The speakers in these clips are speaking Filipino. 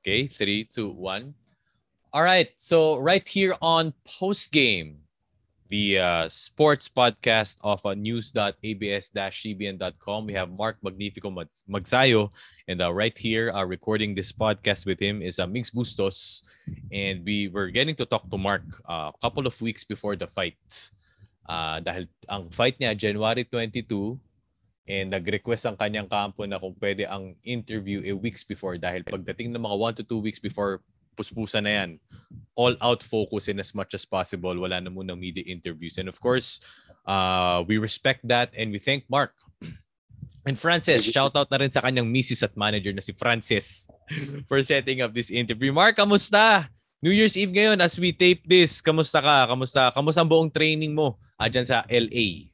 Okay, three, two, one. All right. So right here on post game, the uh, sports podcast of uh, news.abs-cbn.com. We have Mark Magnifico Magsayo, and uh, right here, uh, recording this podcast with him is uh, Mix Bustos, and we were getting to talk to Mark uh, a couple of weeks before the fight. Uh, dahil ang fight niya January 22 and nag-request ang kanyang kampo na kung pwede ang interview a weeks before dahil pagdating ng mga 1 to 2 weeks before puspusan na yan. All out focus in as much as possible. Wala na muna media interviews. And of course, uh, we respect that and we thank Mark. And Francis, shout out na rin sa kanyang missus at manager na si Francis for setting up this interview. Mark, kamusta? New Year's Eve ngayon as we tape this. Kamusta ka? Kamusta? Kamusta ang buong training mo uh, dyan sa LA?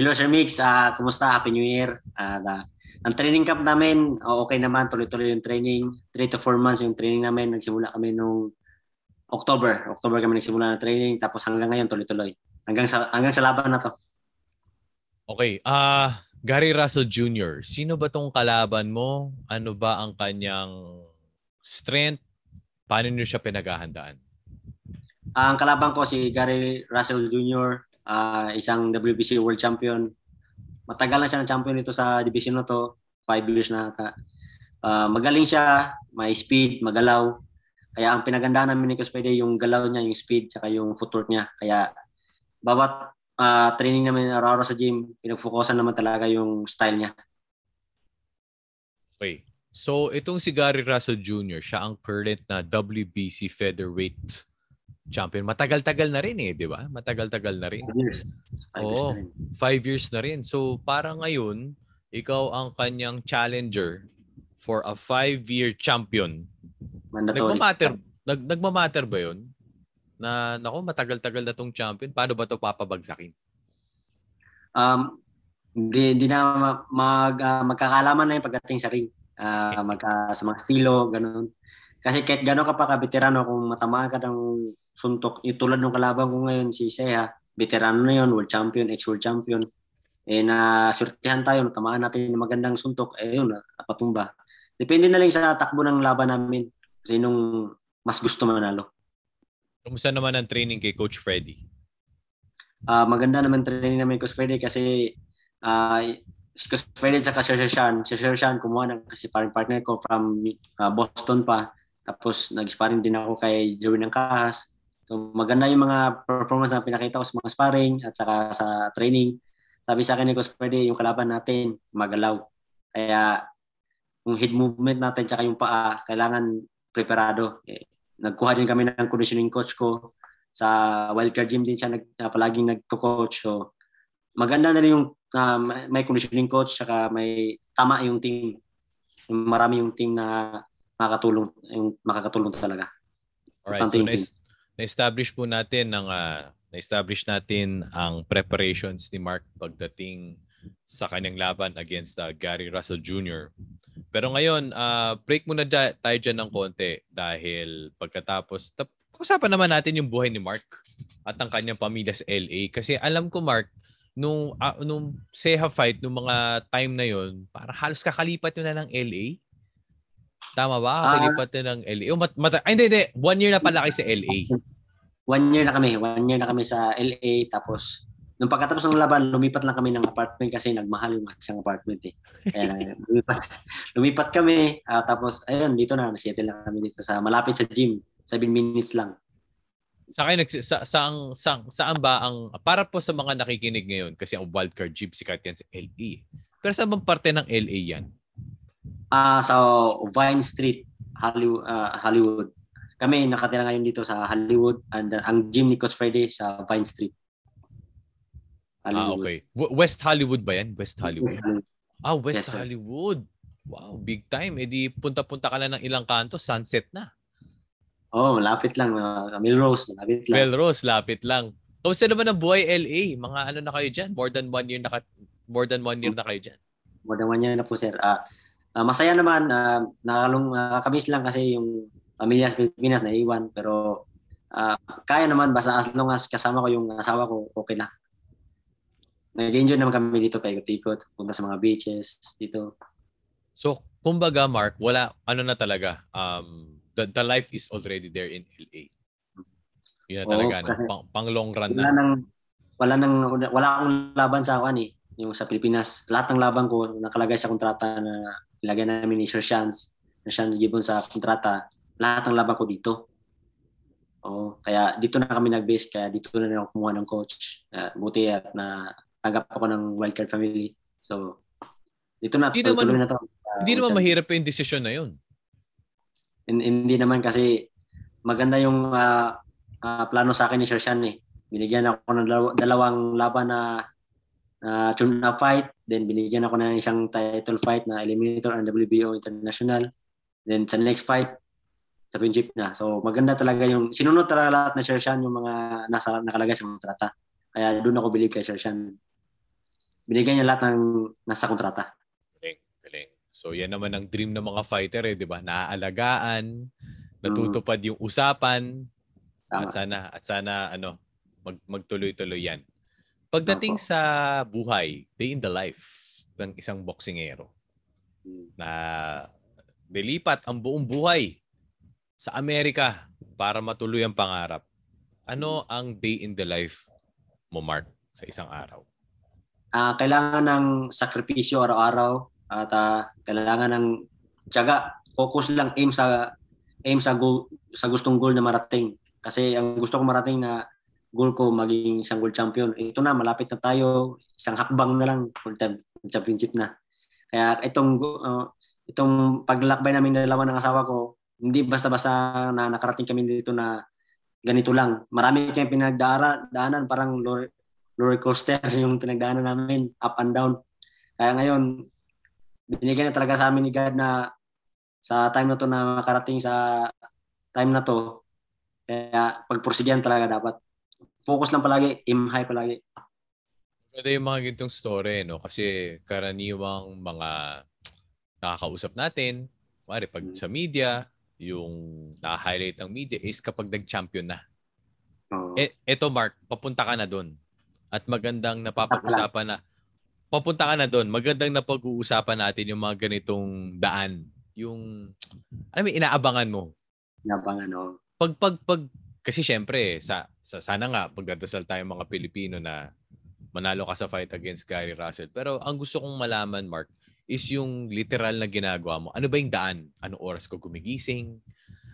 Hello Sir Mix, uh, kumusta? Happy New Year. Uh, ang training camp namin, oh, okay naman, tuloy-tuloy yung training. 3 to 4 months yung training namin. Nagsimula kami nung October. October kami nagsimula ng training tapos hanggang ngayon tuloy-tuloy. Hanggang sa hanggang sa laban na to. Okay. Ah, uh, Gary Russell Jr. Sino ba tong kalaban mo? Ano ba ang kanyang strength? Paano niyo siya pinaghahandaan? Ang kalaban ko si Gary Russell Jr., uh, isang WBC World Champion, matagal na siya ng champion dito sa division na to. Five years na ata. Uh, magaling siya, may speed, magalaw. Kaya ang pinagandaan namin ni Cospede yung galaw niya, yung speed, saka yung footwork niya. Kaya bawat uh, training namin araw-araw sa gym, pinag-focusan naman talaga yung style niya. Okay. So, itong si Gary Russell Jr., siya ang current na WBC featherweight champion. Matagal-tagal na rin eh, di ba? Matagal-tagal na rin. Five years. Five Oo, years na rin. five years na rin. So, para ngayon, ikaw ang kanyang challenger for a five-year champion. Mandatory. Nagmamatter, nag, nagmamatter ba yun? Na, nako, matagal-tagal na tong champion. Paano ba to papabagsakin? Um, hindi, hindi na mag, uh, magkakalaman na yung pagdating sa ring. Uh, magka, sa mga estilo, ganun. Kasi kahit gano'n ka pa ka-veterano, kung matamaan ka ng suntok. Yung tulad ng kalaban ko ngayon, si Seha, veterano na yun, world champion, ex-world champion. Eh na surtihan tayo, natamaan natin ng magandang suntok, eh yun, napatumba. Depende na lang sa takbo ng laban namin. Sinong mas gusto manalo. Kumusta naman ang training kay Coach Freddy? Uh, maganda naman training namin Coach Freddy kasi uh, si Coach Freddy sa Sir Sean, si Sir Sean kumuha ng kasi parang partner ko from uh, Boston pa. Tapos nag-sparring din ako kay Joey ng Kahas. So maganda yung mga performance na pinakita ko sa mga sparring at saka sa training. Sabi sa akin ni Coach Freddy, yung kalaban natin, magalaw. Kaya yung head movement natin tsaka yung paa, kailangan preparado. Eh, nagkuha din kami ng conditioning coach ko. Sa wildcard gym din siya nag, uh, palaging nagko-coach. So, maganda na rin yung uh, may conditioning coach tsaka may tama yung team. Marami yung team na makakatulong yung makakatulong talaga. Alright, so nice, na-establish po natin ng uh, na-establish natin ang preparations ni Mark pagdating sa kanyang laban against uh, Gary Russell Jr. Pero ngayon, uh, break muna da- tayo dyan ng konti dahil pagkatapos, tap- usapan naman natin yung buhay ni Mark at ang kanyang pamilya sa LA. Kasi alam ko, Mark, nung, uh, nung Seha fight, nung mga time na yon para halos kakalipat yun na ng LA. Tama ba? Kakalipat uh, na ng LA. Oh, mat, mat, ay, hindi, hindi. One year na pala kayo sa LA one year na kami. One year na kami sa LA. Tapos, nung pagkatapos ng laban, lumipat lang kami ng apartment kasi nagmahal yung isang apartment eh. Kaya lumipat, lumipat kami. Uh, tapos, ayun, dito na. Nasettle lang kami dito sa malapit sa gym. 7 minutes lang. Sa kayo, sa, saan, saan, saan ba ang, para po sa mga nakikinig ngayon, kasi ang wildcard gym sikat yan sa LA. Pero saan bang parte ng LA yan? Ah, uh, sa Vine Street, Hollywood. Uh, Hollywood. Kami nakatira ngayon dito sa Hollywood and uh, ang gym ni Coach Friday sa Vine Street. Ah, Hollywood. Ah, okay. W- West Hollywood ba yan? West Hollywood. West Hollywood. Ah, West yes, Hollywood. Wow, big time. Eh di punta-punta ka na ng ilang kanto, sunset na. Oh, malapit lang. Uh, Melrose, malapit lang. Melrose, lapit lang. Kamusta naman ang buhay LA? Mga ano na kayo dyan? More than one year na, ka, more than one year na kayo dyan? More than one year na po, sir. Uh, uh, masaya naman. Uh, nakakalung, nakakamiss lang kasi yung pamilya sa Pilipinas na iwan pero uh, kaya naman basta as long as kasama ko yung asawa ko okay na nag-enjoy naman kami dito paikot-ikot punta sa mga beaches dito so kumbaga Mark, wala ano na talaga. Um the, the life is already there in LA. Yun na Oo, talaga, no? kasi pang, pang long run Wala na. nang wala nang wala akong laban sa kan eh, yung sa Pilipinas. Lahat ng laban ko nakalagay sa kontrata na ilagay namin ni Sir Shans, na Shans Gibbon sa kontrata. Lahat ng laban ko dito. Oo, kaya dito na kami nag-base kaya dito na rin ako kumuha ng coach. Uh, buti at na tanggap ako ng wildcard family. So dito na Hindi naman- na to. Hindi naman mahirap yung desisyon na yun. Hin- Hindi naman kasi maganda yung ah, ah, plano sa akin ni Sir Shan eh. Binigyan ako ng dalaw- dalawang laban na na tune-up fight, then binigyan ako ng isang title fight na Eliminator and WBO International. Then sa next fight, championship na. So maganda talaga yung, sinunod talaga lahat na Sir Shan yung mga nasa, nakalagay sa kontrata. Kaya doon ako believe kay Sir Shan. Binigyan niya lahat ng nasa kontrata. Galing, galing. So yan naman ang dream ng mga fighter eh, 'di ba? Naaalagaan, natutupad yung usapan, Tama. at sana at sana ano, mag magtuloy-tuloy 'yan. Pagdating Opo. sa buhay, day in the life ng isang boksingero na dilipat ang buong buhay sa Amerika para matuloy ang pangarap. Ano ang day in the life mo, Mark, sa isang araw? ah kailangan ng sakripisyo araw-araw at ah, kailangan ng tiyaga, focus lang aim sa aim sa goal, sa gustong goal na marating. Kasi ang gusto ko marating na goal ko maging isang world champion. Ito na malapit na tayo, isang hakbang na lang world champ- championship na. Kaya itong ah, itong paglakbay namin dalawa ng asawa ko, hindi basta-basta na nakarating kami dito na ganito lang. Marami kayong pinagdaanan, daanan parang roller coaster yung pinagdaanan namin, up and down. Kaya ngayon, binigyan na talaga sa amin ni God na sa time na to na makarating sa time na to, kaya pagpursigyan talaga dapat. Focus lang palagi, aim high palagi. Ganda yung mga gintong story, no? Kasi karaniwang mga nakakausap natin, pare pag Mm. sa media, yung na-highlight ng media is kapag nag-champion na. Oo. E, eto Mark, papunta ka na doon. At magandang napapag-usapan na papunta ka na doon. Magandang napag-uusapan natin yung mga ganitong daan. Yung alam mo inaabangan mo. Nabang ano. Pag pag pag kasi syempre sa, sa sana nga pagdadasal tayo mga Pilipino na manalo ka sa fight against Gary Russell. Pero ang gusto kong malaman Mark is yung literal na ginagawa mo. Ano ba yung daan? Anong oras ko gumigising?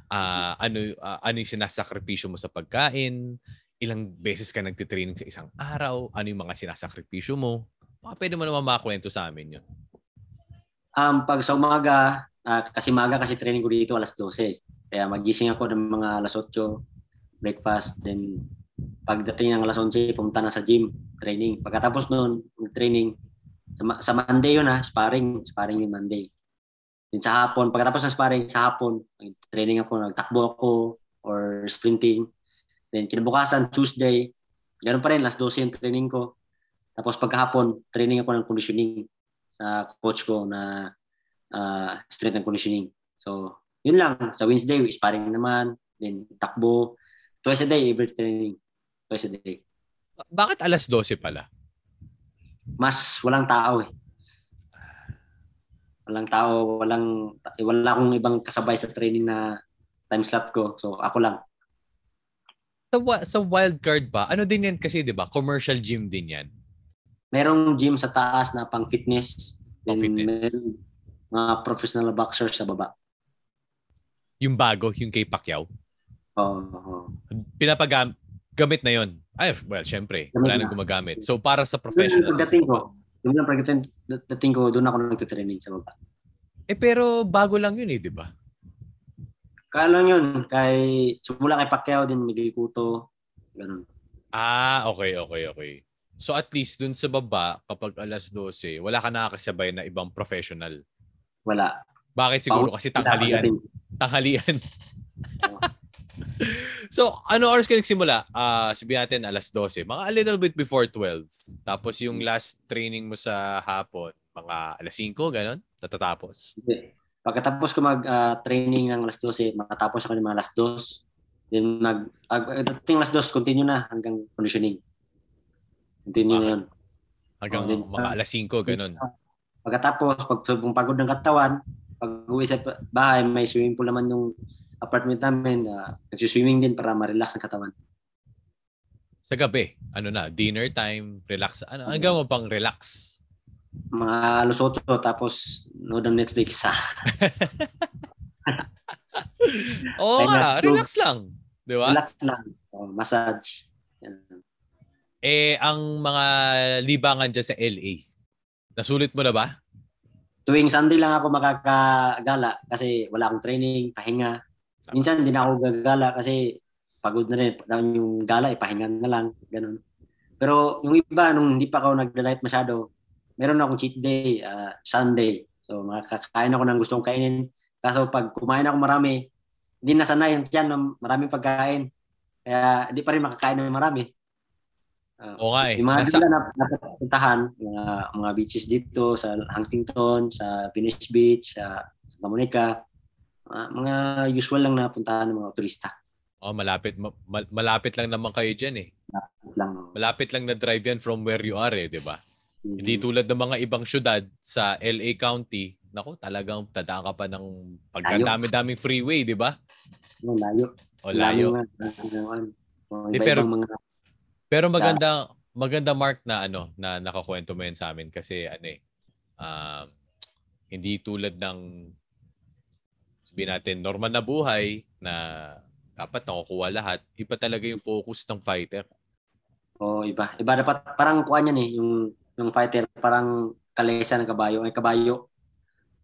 Ah, ano ah, ano yung sinasakripisyo mo sa pagkain? Ilang beses ka nagtitraining sa isang araw? Ano yung mga sinasakripisyo mo? Baka pwede mo naman makakwento sa amin yun. Um, pag sa umaga, ah, kasi maga kasi training ko dito alas 12. Kaya magising ako ng mga alas 8, breakfast, then pagdating ng alas 11, pumunta na sa gym, training. Pagkatapos noon, training, sa, sa Monday yun ha, sparring, sparring yung Monday. Then sa hapon, pagkatapos ng sparring, sa hapon, training ako, nagtakbo ako, or sprinting. Then kinabukasan, Tuesday, ganun pa rin, last 12 yung training ko. Tapos pagkahapon, training ako ng conditioning sa coach ko na uh, strength and conditioning. So, yun lang. Sa Wednesday, sparring naman. Then, takbo. Twice a day, every training. Twice a day. Ba- Bakit alas 12 pala? Mas walang tao eh. Walang tao, walang, wala akong ibang kasabay sa training na time slot ko. So, ako lang. Sa, sa wildcard ba? Ano din yan kasi, di ba? Commercial gym din yan. Merong gym sa taas na pang fitness. Pang fitness. merong mga professional boxers sa baba. Yung bago, yung kay Pacquiao. Oo. Pinapagam gamit na yon. Ay, well, syempre, wala nang na. gumagamit. So, para sa Yung professionals. pagdating ko, yung lang pagdating dating ko, doon ako nagtitraining sa baba. Eh, pero bago lang yun eh, di ba? Kaya lang yun, kay, sumula kay Pacquiao din, Miguel Couto, ganun. Ah, okay, okay, okay. So, at least dun sa baba, kapag alas 12, wala ka nakakasabay na ibang professional. Wala. Bakit siguro? Kasi tanghalian. Tanghalian. So, ano oras ka nagsimula? Ah, sabihin natin alas 12. Mga a little bit before 12. Tapos yung last training mo sa hapon, mga alas 5, ganun? Tatatapos. Hindi. Pagkatapos ko mag-training ng alas 12, makatapos ako ng mga alas 2. Then nag, ag, dating alas 2, continue na hanggang conditioning. Continue na yun. Hanggang Oh, then, mga alas 5, ganun. Pagkatapos, pag pag pagod ng katawan, pag uwi sa bahay, may swimming pool naman yung apartment namin. Uh, nagsiswimming din para ma-relax ang katawan. Sa gabi, ano na, dinner time, relax. Ano, hanggang mo pang relax? Mga lusoto, tapos nood ng Netflix. Ha? Oo nga, relax lang. Di ba? Relax lang. Oh, massage. Yan. Eh, ang mga libangan dyan sa LA, nasulit mo na ba? Tuwing Sunday lang ako makakagala kasi wala akong training, pahinga. Minsan hindi na ako gagala kasi pagod na rin. Yung gala, ipahinga na lang. Ganun. Pero yung iba, nung hindi pa ako nag-diet masyado, meron akong cheat day, uh, Sunday. So makakain ako ng gustong kainin. Kaso pag kumain ako marami, hindi nasanay yung tiyan ng maraming pagkain. Kaya hindi pa rin makakain ng marami. Uh, Oo nga eh. Yung mga Nasa... na napuntahan, mga, mga beaches dito sa Huntington, sa Venice Beach, sa, sa Monica, uh, mga usual lang na puntahan ng mga turista. Oh, malapit ma- malapit lang naman kayo diyan eh. Malapit lang. Malapit lang na drive yan from where you are eh, 'di ba? Mm-hmm. Hindi tulad ng mga ibang syudad sa LA County, nako, talagang tadaan ka pa ng pagkadami-daming freeway, 'di ba? No, layo. O layo. layo Oh, iba pero mga pero maganda maganda Mark na ano na nakakwento mo yan sa amin kasi ano eh um, hindi tulad ng sabihin natin normal na buhay na dapat nakukuha lahat. Iba talaga yung focus ng fighter. Oo, oh, iba. Iba dapat parang kuha niyan eh yung yung fighter parang kalesa ng kabayo, ay kabayo.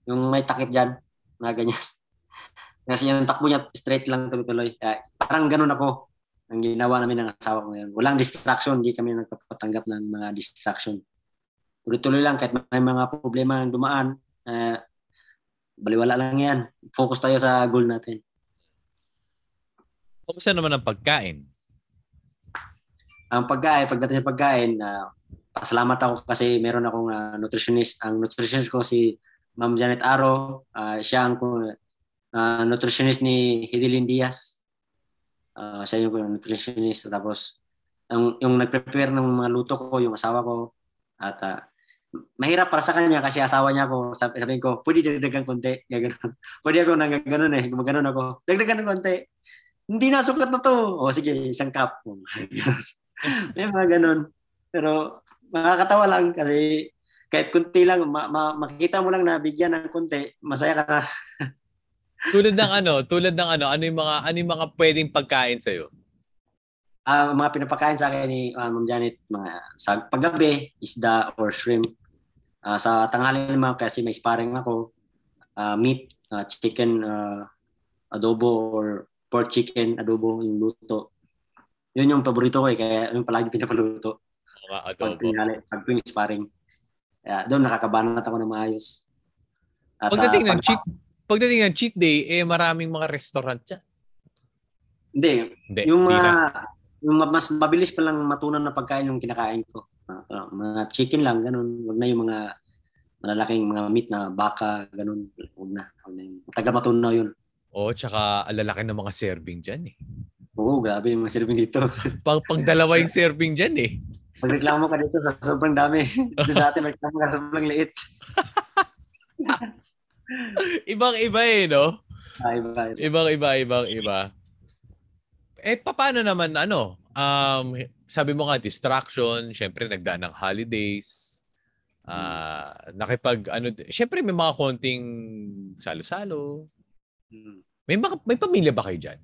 Yung may takip diyan, na ganyan. Kasi yung takbo niya straight lang tuloy-tuloy. parang ganun ako ang ginawa namin ng asawa ko ngayon. Walang distraction, hindi kami nagpapatanggap ng mga distraction. Tuloy-tuloy lang kahit may mga problema ang dumaan, uh, baliwala lang yan. Focus tayo sa goal natin. Kumusta naman ang pagkain? Ang pagkain, pagdating sa pagkain, uh, pasalamat ako kasi meron akong uh, nutritionist. Ang nutritionist ko si Ma'am Janet Aro. Uh, siya ang uh, nutritionist ni Hidilyn Diaz. Uh, siya yung nutritionist. Tapos, ang, yung nag-prepare ng mga luto ko, yung asawa ko. At uh, mahirap para sa kanya kasi asawa niya ako. Sabi, sabihin ko, pwede dagdagan konti. Gaganon. Pwede ako nang gano'n eh. Gumaganon ako. Dagdagan ng konti. Hindi na sukat na to. O sige, isang cup. May mga ganun. Pero makakatawa lang kasi kahit kunti lang, ma- ma- makikita mo lang na bigyan ng konti, masaya ka na. tulad ng ano, tulad ng ano, ano yung mga ano yung mga pwedeng pagkain sa iyo? Ah, uh, mga pinapakain sa akin ni uh, Ma'am Janet, mga sa paggabi, isda or shrimp. Uh, sa tanghali naman kasi may sparring ako, uh, meat, uh, chicken uh, adobo or pork chicken adobo yung luto. Yun yung paborito ko eh, kaya yung palagi pinapaluto. Mga adobo. Pag, pinali, pag sparring. Kaya doon nakakabanat ako ng maayos. At, Pagdating uh, ng pag- cheat pagdating ng cheat day, eh maraming mga restaurant dyan. Hindi. Hindi. Yung mga, yung mas mabilis pa lang matunan na pagkain yung kinakain ko. Mga chicken lang, ganun. Wag na yung mga malalaking mga meat na baka, ganun. Huwag na. Huwag na yung, taga matunaw yun. Oo, oh, tsaka alalaki ng mga serving dyan eh. Oo, grabe yung mga serving dito. pag, pag dalawa yung serving dyan eh. Pag reklamo ka dito sa sobrang dami. Dito sa atin, reklamo ka sa sobrang liit. ibang iba eh, no? Ah, iba, iba. Ibang iba, ibang iba. Eh, paano naman, ano? Um, sabi mo nga, distraction, syempre nagdaan ng holidays, uh, nakipag, ano, syempre may mga konting salo-salo. Hmm. May, mga, may pamilya ba kayo dyan?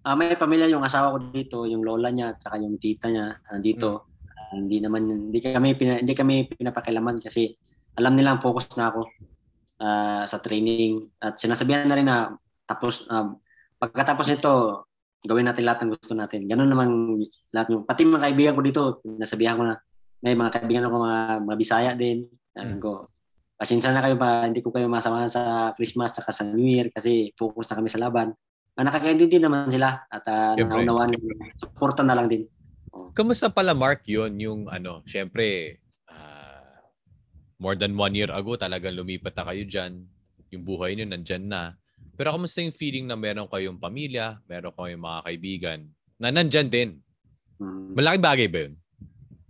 Uh, may pamilya yung asawa ko dito, yung lola niya, at saka yung tita niya, dito. Hmm. Uh, hindi naman, hindi kami, pina, hindi kami pinapakilaman kasi alam nila focus na ako uh, sa training at sinasabihan na rin na tapos uh, pagkatapos nito gawin natin lahat ng gusto natin. Ganun naman lahat yung pati mga kaibigan ko dito, nasabihan ko na may mga kaibigan ako mga, mga Bisaya din. Sabi mm. ko, pasensya na kayo ba, hindi ko kayo masamahan sa Christmas at sa New Year kasi focus na kami sa laban. Uh, nakakaintindi naman sila at uh, naunawaan suporta na lang din. Oh. Kamusta pala Mark yun, yung ano, syempre more than one year ago, talagang lumipat na kayo dyan. Yung buhay niyo nandyan na. Pero kamusta yung feeling na meron kayong pamilya, meron kayong mga kaibigan na nandyan din? Hmm. Malaking bagay ba yun?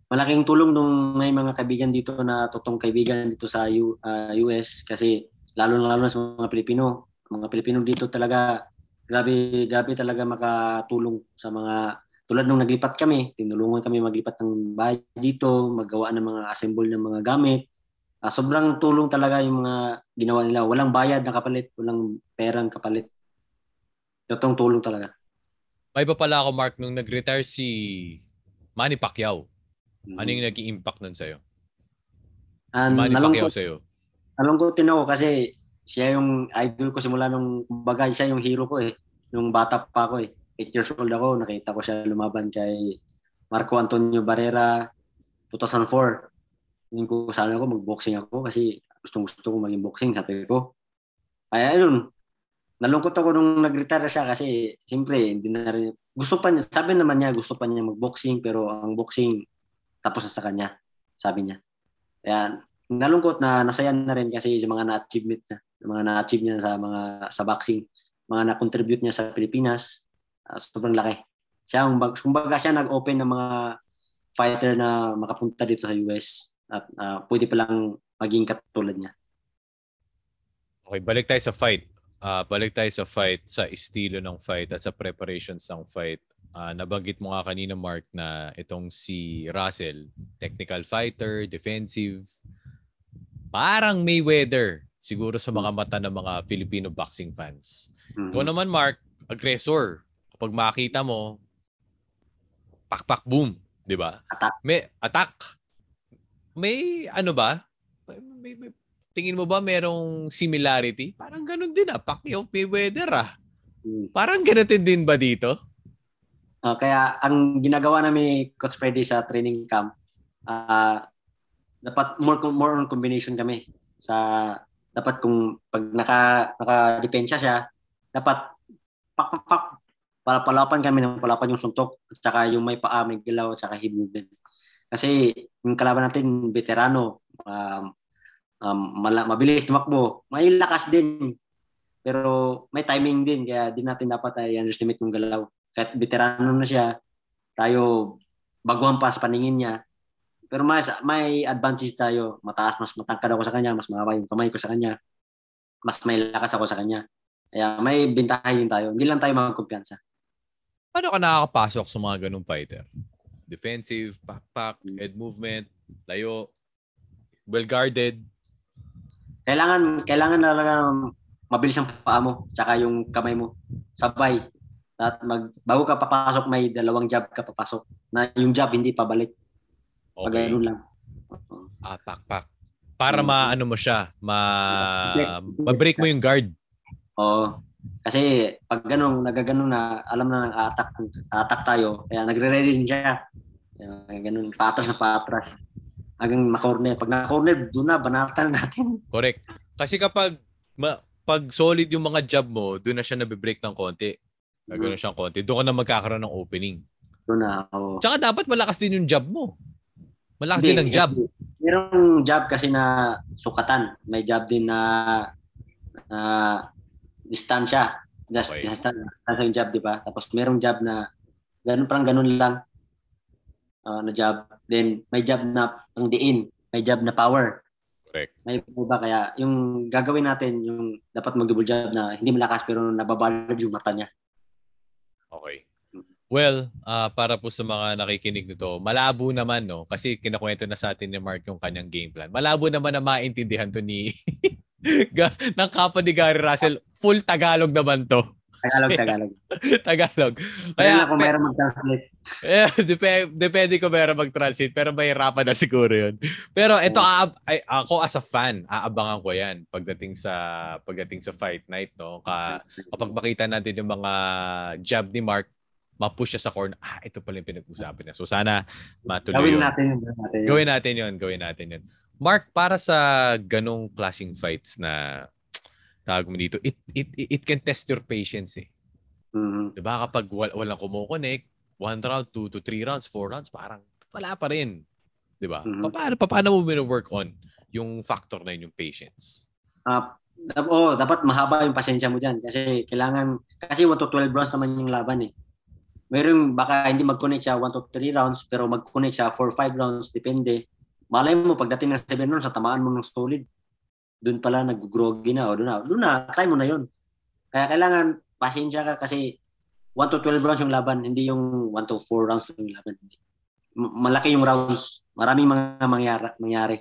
Malaking tulong nung may mga kaibigan dito na totoong kaibigan dito sa U, uh, US kasi lalo-lalo na sa mga Pilipino. Mga Pilipino dito talaga, grabe, grabe talaga makatulong sa mga, tulad nung naglipat kami, tinulungan kami maglipat ng bahay dito, maggawa ng mga assemble ng mga gamit. Uh, sobrang tulong talaga yung mga ginawa nila. Walang bayad na kapalit, walang perang kapalit. Totoong tulong talaga. May iba pala ako, Mark, nung nag-retire si Manny Pacquiao. Mm-hmm. Ano yung naging impact nun sa'yo? And Manny Pacquiao nalungkot, sa'yo. nalungkotin ako kasi siya yung idol ko simula nung bagay siya yung hero ko eh. Nung bata pa ako eh. 8 years old ako, nakita ko siya lumaban kay Marco Antonio Barrera 2004. Yung ko sana ako mag-boxing ako kasi gustong gusto ko maging boxing sabi ko. Kaya ayun, nalungkot ako nung nag-retire siya kasi siyempre hindi na rin, gusto pa niya, sabi naman niya gusto pa niya mag-boxing pero ang boxing tapos na sa kanya, sabi niya. Kaya nalungkot na nasaya na rin kasi sa mga na-achievement niya, mga na-achieve niya sa mga sa boxing, mga na-contribute niya sa Pilipinas, uh, sobrang laki. Siya kumbaga siya nag-open ng mga fighter na makapunta dito sa US at uh, pwede pa lang maging katulad niya. Okay, balik tayo sa fight. Uh, balik tayo sa fight, sa estilo ng fight at sa preparations ng fight. Uh, nabanggit mo nga kanina, Mark, na itong si Russell, technical fighter, defensive, parang Mayweather siguro sa mga mata ng mga Filipino boxing fans. Mm-hmm. Ikaw naman, Mark, aggressor. Kapag makita mo, pak-pak boom, di ba? Attack. May attack. May ano ba? May, may, tingin mo ba merong similarity? Parang ganun din ah. Pacquiao Mayweather ah. Hmm. Parang ganun din ba dito? Uh, kaya ang ginagawa namin ni Coach Freddy sa training camp, uh, dapat more more on combination kami. Sa dapat kung pag naka naka-depensa siya, dapat pak pak pak palapalapan kami ng palapan yung suntok at saka yung may paa, may gilaw at saka hip movement. Kasi yung kalaban natin, veterano, um, um, mala, mabilis tumakbo, may lakas din. Pero may timing din, kaya di natin dapat ay underestimate yung galaw kahit veterano na siya, tayo baguhan pa sa paningin niya. Pero mas may advantage tayo. Mataas, mas matangkad ako sa kanya, mas mahaba yung kamay ko sa kanya. Mas may lakas ako sa kanya. Kaya may bintahay din tayo. Hindi lang tayo magkumpiyansa. Paano ka nakakapasok sa mga ganung fighter? Defensive, pack-pack, hmm. head movement, layo, well-guarded. Kailangan, kailangan na lang mabilis ang paa mo, tsaka yung kamay mo. Sabay. At mag, bago ka papasok, may dalawang job ka papasok. Na yung job hindi pabalik. Okay. Pag lang. Ah, pak, pak. Para mm-hmm. ma-ano mo siya, ma, ma-break mo yung guard. Oo. Kasi pag ganun, nagaganon na, alam na nang attack, attack tayo. Kaya nagre-ready din siya. Kaya, ganun, patras na patras. Hanggang ma-corner. Pag na-corner, doon na, banatan natin. Correct. Kasi kapag ma, pag solid yung mga job mo, doon na siya nabe-break ng konti. Gagano siyang konti. Doon ka na magkakaroon ng opening. Doon na ako. Tsaka dapat malakas din yung job mo. Malakas Hindi, din ang job. Merong job kasi na sukatan. May job din na na distansya. Just, okay. distansya yung job, di ba? Tapos merong job na ganun parang ganun lang uh, na job. Then may job na pang diin. May job na power. Correct. May iba kaya yung gagawin natin yung dapat mag-double job na hindi malakas pero nababalad yung mata niya. Okay. Well, uh, para po sa mga nakikinig nito, malabo naman no kasi kinakwento na sa atin ni Mark yung kanyang game plan. Malabo naman na maintindihan to ni ng kapwa ni Gary Russell. Full Tagalog naman to. Tagalog, Tagalog. Tagalog. Kaya kung mayroon mag-translate. Yeah, depende, depende kung mayroon mag-translate pero may mahirapan na siguro yun. Pero ito oh. ay, ako as a fan, aabangan ko 'yan pagdating sa pagdating sa fight night no. Ka, kapag makita natin yung mga jab ni Mark ma-push siya sa corner. Ah, ito pala yung pinag-usapan niya. So sana matuloy gawin yun. Natin, gawin natin yun. Gawin natin yun. Gawin natin yun. Mark, para sa ganong clashing fights na tawag mo dito, it, it, it can test your patience eh. Mm-hmm. Diba kapag wal- walang kumukonek, one round, two to three rounds, four rounds, parang wala pa rin. Diba? Mm-hmm. Paano, paano mo work on yung factor na yun, yung patience? Uh, oh, dapat mahaba yung pasensya mo dyan kasi kailangan, kasi 1 to 12 rounds naman yung laban eh. Meron baka hindi mag-connect siya 1 to 3 rounds pero mag-connect siya 4 5 rounds depende. Malay mo pagdating ng 7 rounds sa tamaan mo ng solid. doon pala nag-groggy na o doon na, doon na, try mo na yun. Kaya kailangan pasensya ka kasi 1 to 12 rounds yung laban, hindi yung 1 to 4 rounds yung laban. Malaki yung rounds. Maraming mga mangyari. mangyari.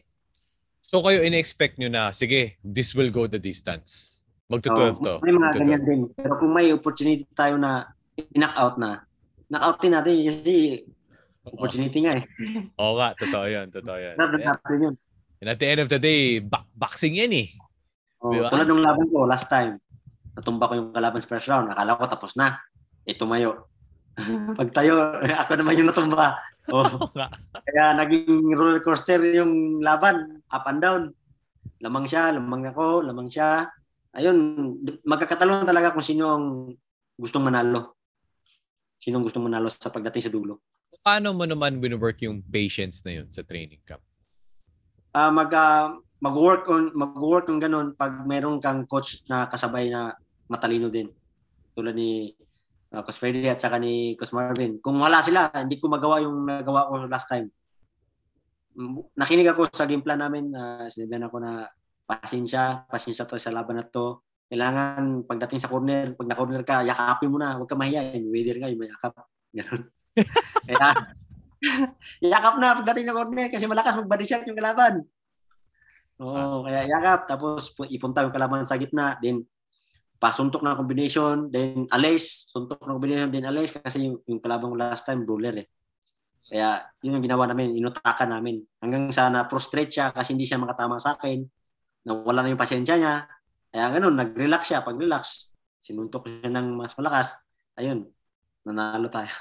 So kayo in-expect nyo na, sige, this will go the distance. Magto-12 to. May mga ganyan din. Pero kung may opportunity tayo na knock out na, knock out din natin kasi opportunity nga eh. Oo nga, totoo yan, totoo yan. Dapat natin yun. And at the end of the day, ba- boxing yan eh. Oh, diba? Tulad ng laban ko last time. Natumba ko yung kalaban sa first round. Akala ko tapos na. Eh, tumayo. Pagtayo, ako naman yung natumba. Oh. Kaya naging roller coaster yung laban. Up and down. Lamang siya, lamang ako, lamang siya. Ayun, magkakatalon talaga kung sino ang gustong manalo. Sino ang gustong manalo sa pagdating sa dulo. Paano mo naman wino-work yung patience na yun sa training camp? Uh, mag, uh, mag-work on mag-work on ganun pag meron kang coach na kasabay na matalino din. Tulad ni uh, Coach Freddy at saka ni Coach Marvin. Kung wala sila, hindi ko magawa yung nagawa ko last time. Nakinig ako sa game plan namin, uh, sinabihan ako na pasensya, pasensya to sa laban na to. Kailangan pagdating sa corner, pag na-corner ka, yakapin mo na, huwag ka mahiya. Weather nga, yung mayakap. Ganun. Kaya, yakap na pagdating sa corner kasi malakas mag-body shot yung kalaban. Oo, kaya yakap. Tapos ipunta yung kalaban sa gitna. Then pasuntok na combination, then alis, suntok na combination, then alis kasi yung, yung kalaban ko last time, brawler eh. Kaya yun yung ginawa namin, inutakan namin. Hanggang sa na-frustrate siya kasi hindi siya makatama sa akin, nawala na yung pasensya niya. Kaya ganun, nag-relax siya. Pag relax, sinuntok siya ng mas malakas. Ayun, nanalo tayo.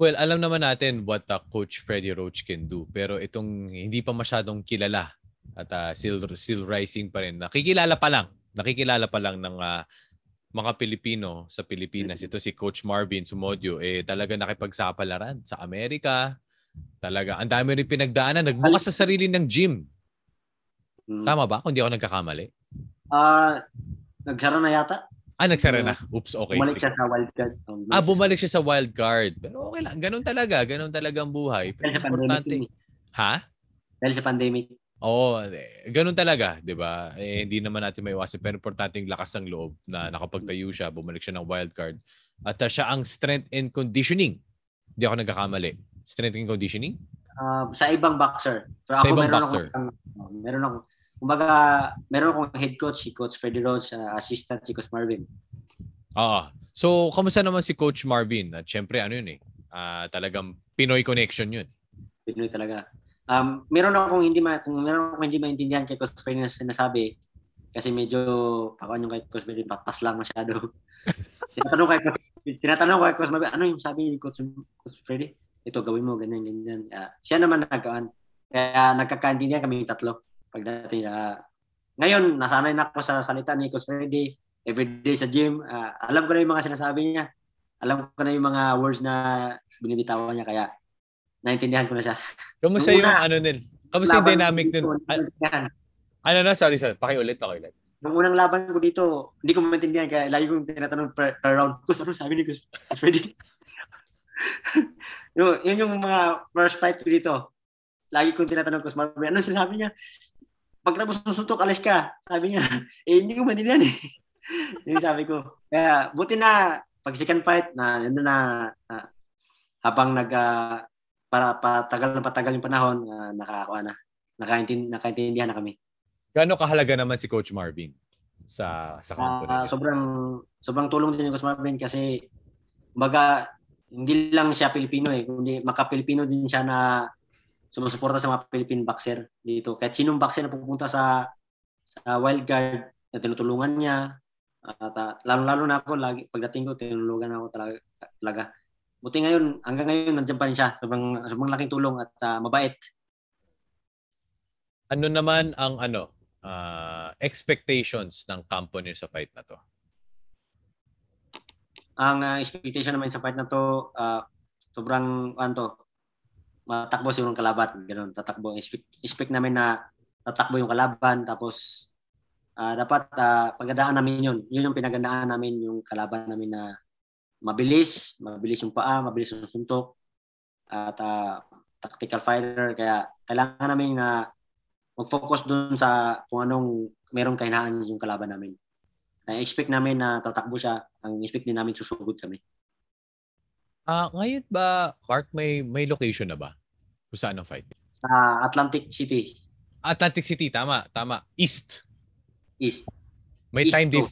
Well, alam naman natin what uh, Coach Freddy Roach can do. Pero itong hindi pa masyadong kilala at uh, still, still rising pa rin. Nakikilala pa lang nakikilala pa lang ng uh, mga Pilipino sa Pilipinas. Ito si Coach Marvin Sumodio, eh talaga nakipagsapalaran sa Amerika. Talaga, ang dami rin pinagdaanan. Nagbukas sa sarili ng gym. Hmm. Tama ba? Kung di ako nagkakamali. Ah, uh, nagsara na yata. Ah, nagsara na. Oops, okay. Bumalik siya sa wild card. ah, bumalik siya sa wild card. Pero okay lang. Ganun talaga. Ganun talaga ang buhay. Pero Dahil sa importante. Pandemic. Ha? Dahil sa pandemic. Oo, eh, ganun talaga, 'di ba? Eh, hindi naman natin maiwasan pero importante yung lakas ng loob na nakapagtayo siya, bumalik siya ng wild card. At uh, siya ang strength and conditioning. Hindi ako nagkakamali. Strength and conditioning? Uh, sa ibang boxer. Pero sa ako, ibang meron boxer. Ako, uh, meron ako kumbaga, meron akong head coach, si Coach Freddy Rhodes, uh, assistant si Coach Marvin. Ah, so kamusta naman si Coach Marvin? At syempre ano yun eh, uh, talagang Pinoy connection yun. Pinoy talaga. Um, meron akong hindi ma kung meron akong hindi maintindihan kay Coach Freddy na sinasabi kasi medyo ako yung kay Coach Freddy papas lang masyado. tinatanong kay tinatanong ko kay Coach Freddy, ano yung sabi ni Coach, Coach Freddy? Ito gawin mo ganyan ganyan. Uh, siya naman nagkaan. Kaya nagkakaintindihan kami tatlo pagdating sa ngayon nasanay na ako sa salita ni Coach Freddy everyday sa gym. Uh, alam ko na yung mga sinasabi niya. Alam ko na yung mga words na binibitawan niya kaya naintindihan ko na siya. Kamusta yung una, ano nil? Kamusta yung dynamic nun? Ano na? Sorry, sorry. Pakiulit, pakiulit. Nung unang laban ko dito, hindi ko maintindihan kaya lagi kong tinatanong per, per round. Kus, ano sabi ni Kus Freddy? yun, yun yung mga first fight ko dito. Lagi kong tinatanong Kus Marvin, ano sinabi niya? Pagkatapos susuntok, alis ka. Sabi niya, eh hindi ko maintindihan eh. yun sabi ko. Kaya buti na pag second fight na yun na uh, habang nag uh, para patagal na patagal yung panahon, uh, nakakuha na. Nakaintindi, nakaintindihan na kami. Gaano kahalaga naman si Coach Marvin sa sa kampo uh, sobrang sobrang tulong din ni Coach Marvin kasi baga hindi lang siya Pilipino eh, kundi maka-Pilipino din siya na sumusuporta sa mga Philippine boxer dito. Kahit sinong boxer na pupunta sa sa wild card, na tinutulungan niya. At uh, lalo-lalo na ako, lagi, pagdating ko, tinulungan ako talaga. talaga buti ngayon, hanggang ngayon, nandiyan pa rin siya. Sobrang, sobrang laking tulong at uh, mabait. Ano naman ang ano uh, expectations ng kampo niyo sa fight na to? Ang uh, expectation naman sa fight na to, uh, sobrang ano matakbo yung kalaban. Ganun, tatakbo. Expect, expect namin na tatakbo yung kalaban. Tapos, uh, dapat uh, pagandaan namin yun. Yun yung pinagandaan namin yung kalaban namin na mabilis, mabilis yung paa, mabilis yung suntok, at uh, tactical fighter. Kaya kailangan namin na mag-focus dun sa kung anong merong kahinaan yung kalaban namin. Ay expect namin na tatakbo siya. Ang expect din namin susugod kami. Ah, ngayon ba Mark may may location na ba? Kung saan ang fight? Sa Atlantic City, Atlantic City, tama, tama. East. East. May East time dif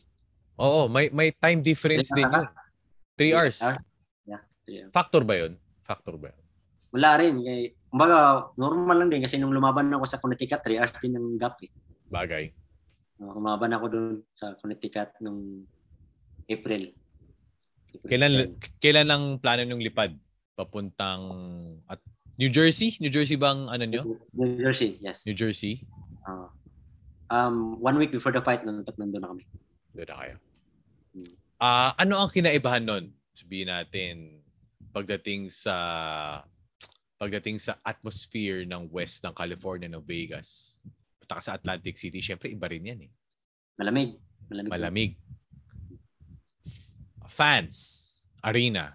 Oo, may may time difference din yun. Three hours. hours. Yeah. Factor ba yun? Factor ba yun? Wala rin. Eh, kumbaga, normal lang din kasi nung lumaban ako sa Connecticut, 3 hours din ang gap eh. Bagay. Uh, Lumaban ako dun sa Connecticut nung April. April Kailan 10. kailan ang plano nyung lipad? Papuntang at New Jersey? New Jersey bang ano nyo? New Jersey, yes. New Jersey? Uh, um, one week before the fight, nandun, nandun na kami. Doon na kayo. Ah, ano ang kinaibahan nun? Sabihin natin pagdating sa pagdating sa atmosphere ng west ng California ng Vegas. Punta ka sa Atlantic City, syempre iba rin yan eh. Malamig. Malamig. Malamig. Fans, arena.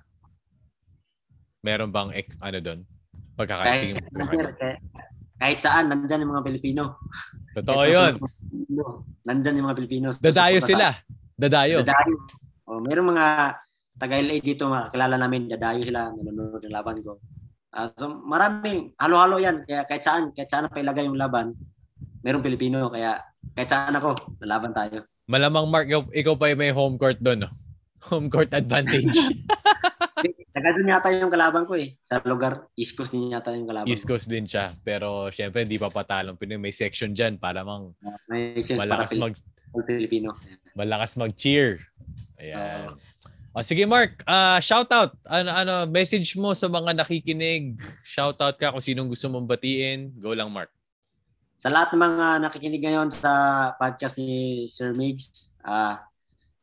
Meron bang ano doon? Pagkakatingin Kahit, mo. kahit, kahit saan, nandyan yung mga Pilipino. Totoo Kahit yun. Pilipino, Nandyan yung mga Pilipino. Dadayo sila. Dadayo. Dadayo. Oh, merong mga taga-LA dito, mga kilala namin, dadayo sila, nanonood ng laban ko. Ah, so maraming, halo-halo yan. Kaya kahit saan, kahit saan pa ilagay yung laban, merong Pilipino. Kaya kahit saan ako, lalaban tayo. Malamang Mark, ikaw, ikaw pa yung may home court doon. No? Home court advantage. Taga doon yata yung kalaban ko eh. Sa lugar, East Coast din yata yung kalaban East ko. Coast din siya. Pero syempre, hindi pa patalong Pinoy. May section dyan para mang May chance para malakas mag, Pilipino. malakas mag-cheer. Ayan. O sige Mark, ah shout out. Ano ano message mo sa mga nakikinig? Shout out ka kung sinong gusto mong batiin. Go lang Mark. Sa lahat ng mga nakikinig ngayon sa podcast ni Sir Migs, ah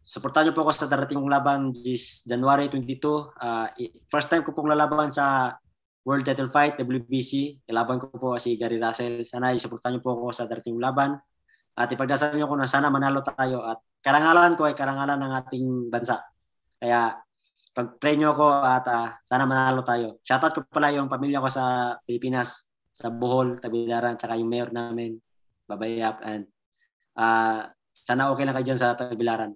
supportahan niyo po ako sa darating kong laban this January 22. Ah, i- first time ko pong lalaban sa World Title Fight, WBC. Kalaban ko po si Gary Russell. Sana i-supportahan niyo po ako sa darating kong laban. At ipagdasal niyo ko na sana manalo tayo. At karangalan ko ay karangalan ng ating bansa. Kaya pag-pray niyo ako at ah, sana manalo tayo. Shoutout ko pala yung pamilya ko sa Pilipinas, sa Bohol, Tagbilaran, tsaka yung mayor namin, Babayap, and ah sana okay lang kayo dyan sa Tagbilaran.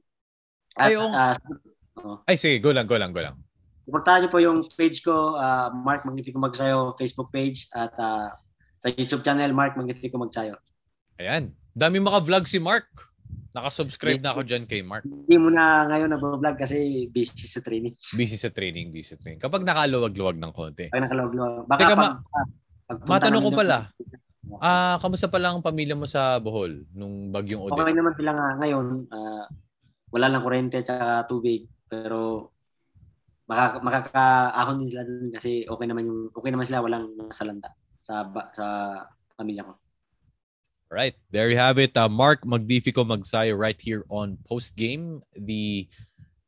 At Ay, oo. ah, Ay sige, go lang, go lang, go lang. Suportahan niyo po yung page ko, ah, Mark Magnifico Magsayo Facebook page at ah, sa YouTube channel, Mark Magnifico Magsayo. Ayan. Dami maka-vlog si Mark. Nakasubscribe na ako dyan kay Mark. Hindi mo na ngayon nag-vlog kasi busy sa training. Busy sa training, busy sa training. Kapag nakaluwag-luwag ng konti. Pag nakalog Baka Teka, pag, ma- matanong ko pala. Ah, kamusta pala ang pamilya mo sa Bohol nung bagyong Okay Odette? naman sila nga ngayon. ah, wala lang kuryente at tubig. Pero maka, makakaahon din sila dun kasi okay naman yung okay naman sila walang nasalanta sa sa pamilya ko. Right. There you have it. Uh, Mark Magnifico Magsayo right here on Post Game, the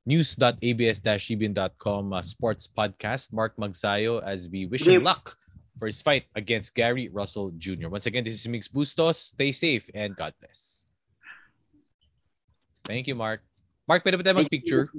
news.abs-cbn.com uh, sports podcast. Mark Magsayo as we wish him luck for his fight against Gary Russell Jr. Once again, this is Mix Bustos. Stay safe and God bless. Thank you, Mark. Mark, pwede ba tayo mag-picture?